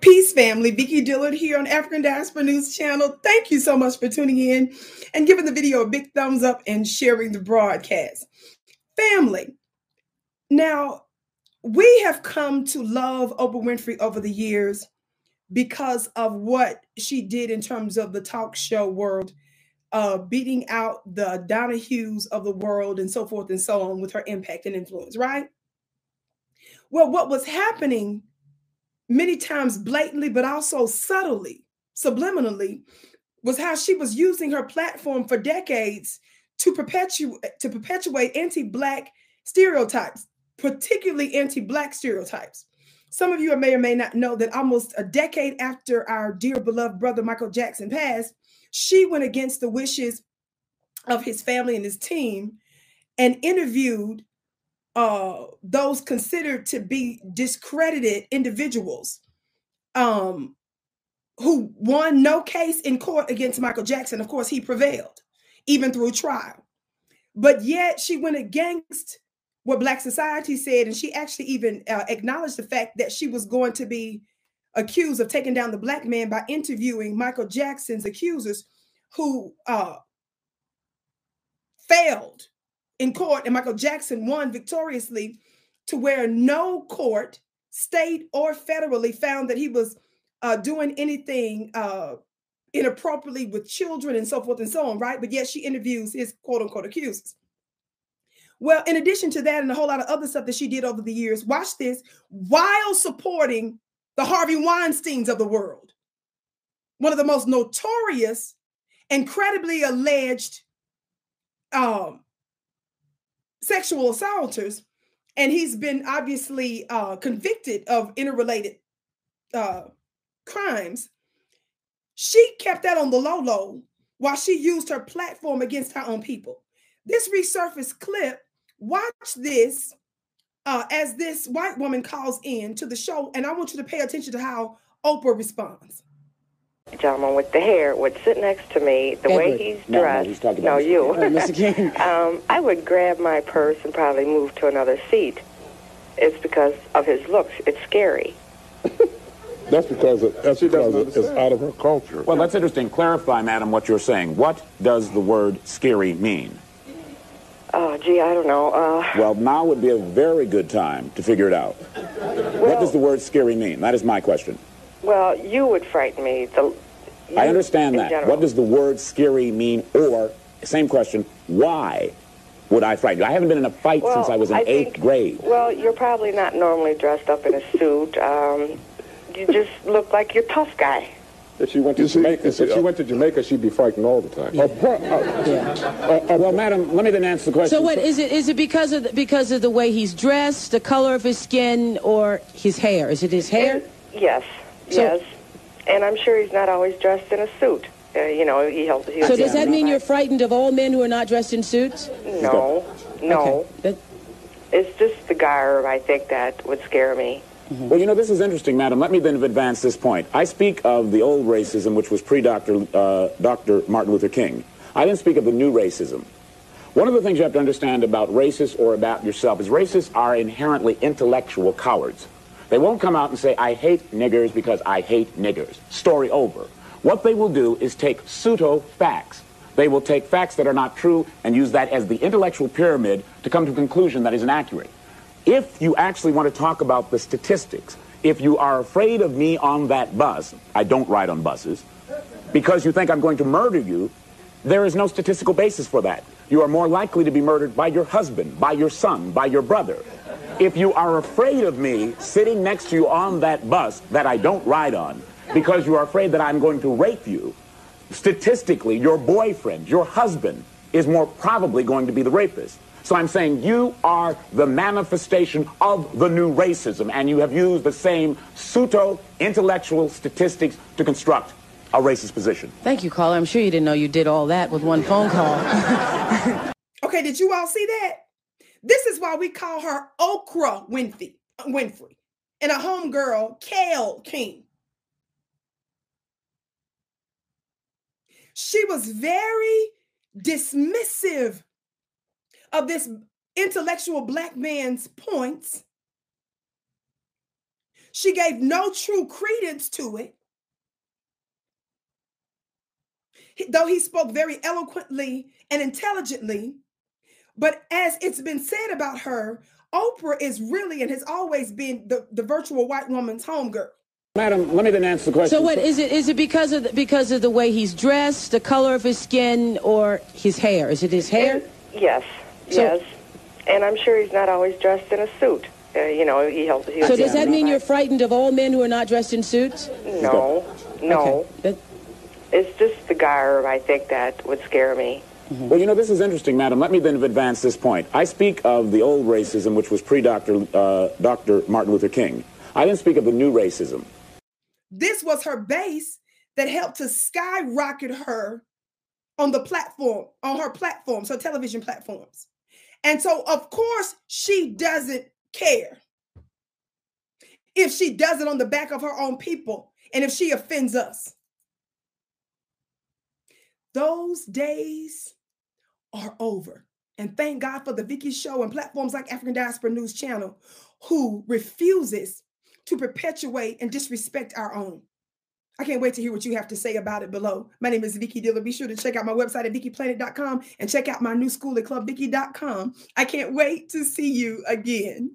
Peace family, Vicki Dillard here on African Diaspora News Channel. Thank you so much for tuning in and giving the video a big thumbs up and sharing the broadcast. Family, now we have come to love Oprah Winfrey over the years because of what she did in terms of the talk show world, uh, beating out the Donahues of the world and so forth and so on with her impact and influence, right? Well, what was happening many times blatantly, but also subtly, subliminally, was how she was using her platform for decades to perpetuate to perpetuate anti-black stereotypes, particularly anti-black stereotypes. Some of you may or may not know that almost a decade after our dear beloved brother Michael Jackson passed, she went against the wishes of his family and his team and interviewed uh, those considered to be discredited individuals um, who won no case in court against Michael Jackson. Of course, he prevailed, even through trial. But yet she went against what Black society said, and she actually even uh, acknowledged the fact that she was going to be accused of taking down the black man by interviewing Michael Jackson's accusers who uh, failed in court, and Michael Jackson won victoriously to where no court, state or federally, found that he was uh, doing anything uh, inappropriately with children and so forth and so on, right? But yet she interviews his quote unquote accusers. Well, in addition to that, and a whole lot of other stuff that she did over the years, watch this while supporting the Harvey Weinsteins of the world, one of the most notorious, incredibly alleged um, sexual assaulters, and he's been obviously uh, convicted of interrelated uh, crimes. She kept that on the low low while she used her platform against her own people. This resurfaced clip, watch this uh, as this white woman calls in to the show, and I want you to pay attention to how Oprah responds gentleman with the hair would sit next to me, the Edward. way he's no, dressed. No, no you. Mr. King. um, I would grab my purse and probably move to another seat. It's because of his looks. It's scary. That's because, it, that's because it's out of her culture. Well, that's interesting. Clarify, madam, what you're saying. What does the word scary mean? Oh, gee, I don't know. Uh, well, now would be a very good time to figure it out. Well, what does the word scary mean? That is my question. Well, you would frighten me. The, I understand that. General. What does the word scary mean? Or, same question, why would I frighten you? I haven't been in a fight well, since I was in I eighth think, grade. Well, you're probably not normally dressed up in a suit. Um, you just look like you're a tough guy. If she went to Jamaica, if she went to Jamaica, she'd be frightened all the time. Yeah. Uh, uh, well, madam, let me then answer the question. So, what is it? Is it because of the, because of the way he's dressed, the color of his skin, or his hair? Is it his hair? It, yes. So, yes. And I'm sure he's not always dressed in a suit. Uh, you know, he helps. He so does that mean you're frightened of all men who are not dressed in suits? No, no. Okay. It's just the garb, I think, that would scare me. Mm-hmm. Well, you know, this is interesting, madam. Let me then advance this point. I speak of the old racism, which was pre-Dr. Uh, Dr. Martin Luther King. I didn't speak of the new racism. One of the things you have to understand about racists or about yourself is racists are inherently intellectual cowards. They won't come out and say, I hate niggers because I hate niggers. Story over. What they will do is take pseudo facts. They will take facts that are not true and use that as the intellectual pyramid to come to a conclusion that is inaccurate. If you actually want to talk about the statistics, if you are afraid of me on that bus, I don't ride on buses, because you think I'm going to murder you, there is no statistical basis for that. You are more likely to be murdered by your husband, by your son, by your brother. If you are afraid of me sitting next to you on that bus that I don't ride on because you are afraid that I'm going to rape you, statistically, your boyfriend, your husband, is more probably going to be the rapist. So I'm saying you are the manifestation of the new racism, and you have used the same pseudo intellectual statistics to construct a racist position. Thank you, caller. I'm sure you didn't know you did all that with one phone call. okay, did you all see that? This is why we call her Okra Winfrey, uh, Winfrey and a homegirl, Kale King. She was very dismissive of this intellectual black man's points She gave no true credence to it. Though he spoke very eloquently and intelligently, but as it's been said about her, Oprah is really and has always been the, the virtual white woman's homegirl. Madam, let me then answer the question. So what is it? Is it because of the, because of the way he's dressed, the color of his skin, or his hair? Is it his hair? Yes, So- yes. And I'm sure he's not always dressed in a suit. Uh, you know, he helps. He So does that mean you're frightened of all men who are not dressed in suits? No, no. Okay. It's just the garb, I think, that would scare me. Well, you know, this is interesting, madam. Let me then advance this point. I speak of the old racism, which was pre-Dr. Uh, Dr. Martin Luther King. I didn't speak of the new racism. This was her base that helped to skyrocket her on the platform, on her platforms, her television platforms. And so, of course, she doesn't care if she does it on the back of her own people and if she offends us. Those days are over. And thank God for the Vicky Show and platforms like African Diaspora News Channel, who refuses to perpetuate and disrespect our own. I can't wait to hear what you have to say about it below. My name is Vicki Dillard. Be sure to check out my website at VickyPlanet.com and check out my new school at ClubVicky.com. I can't wait to see you again.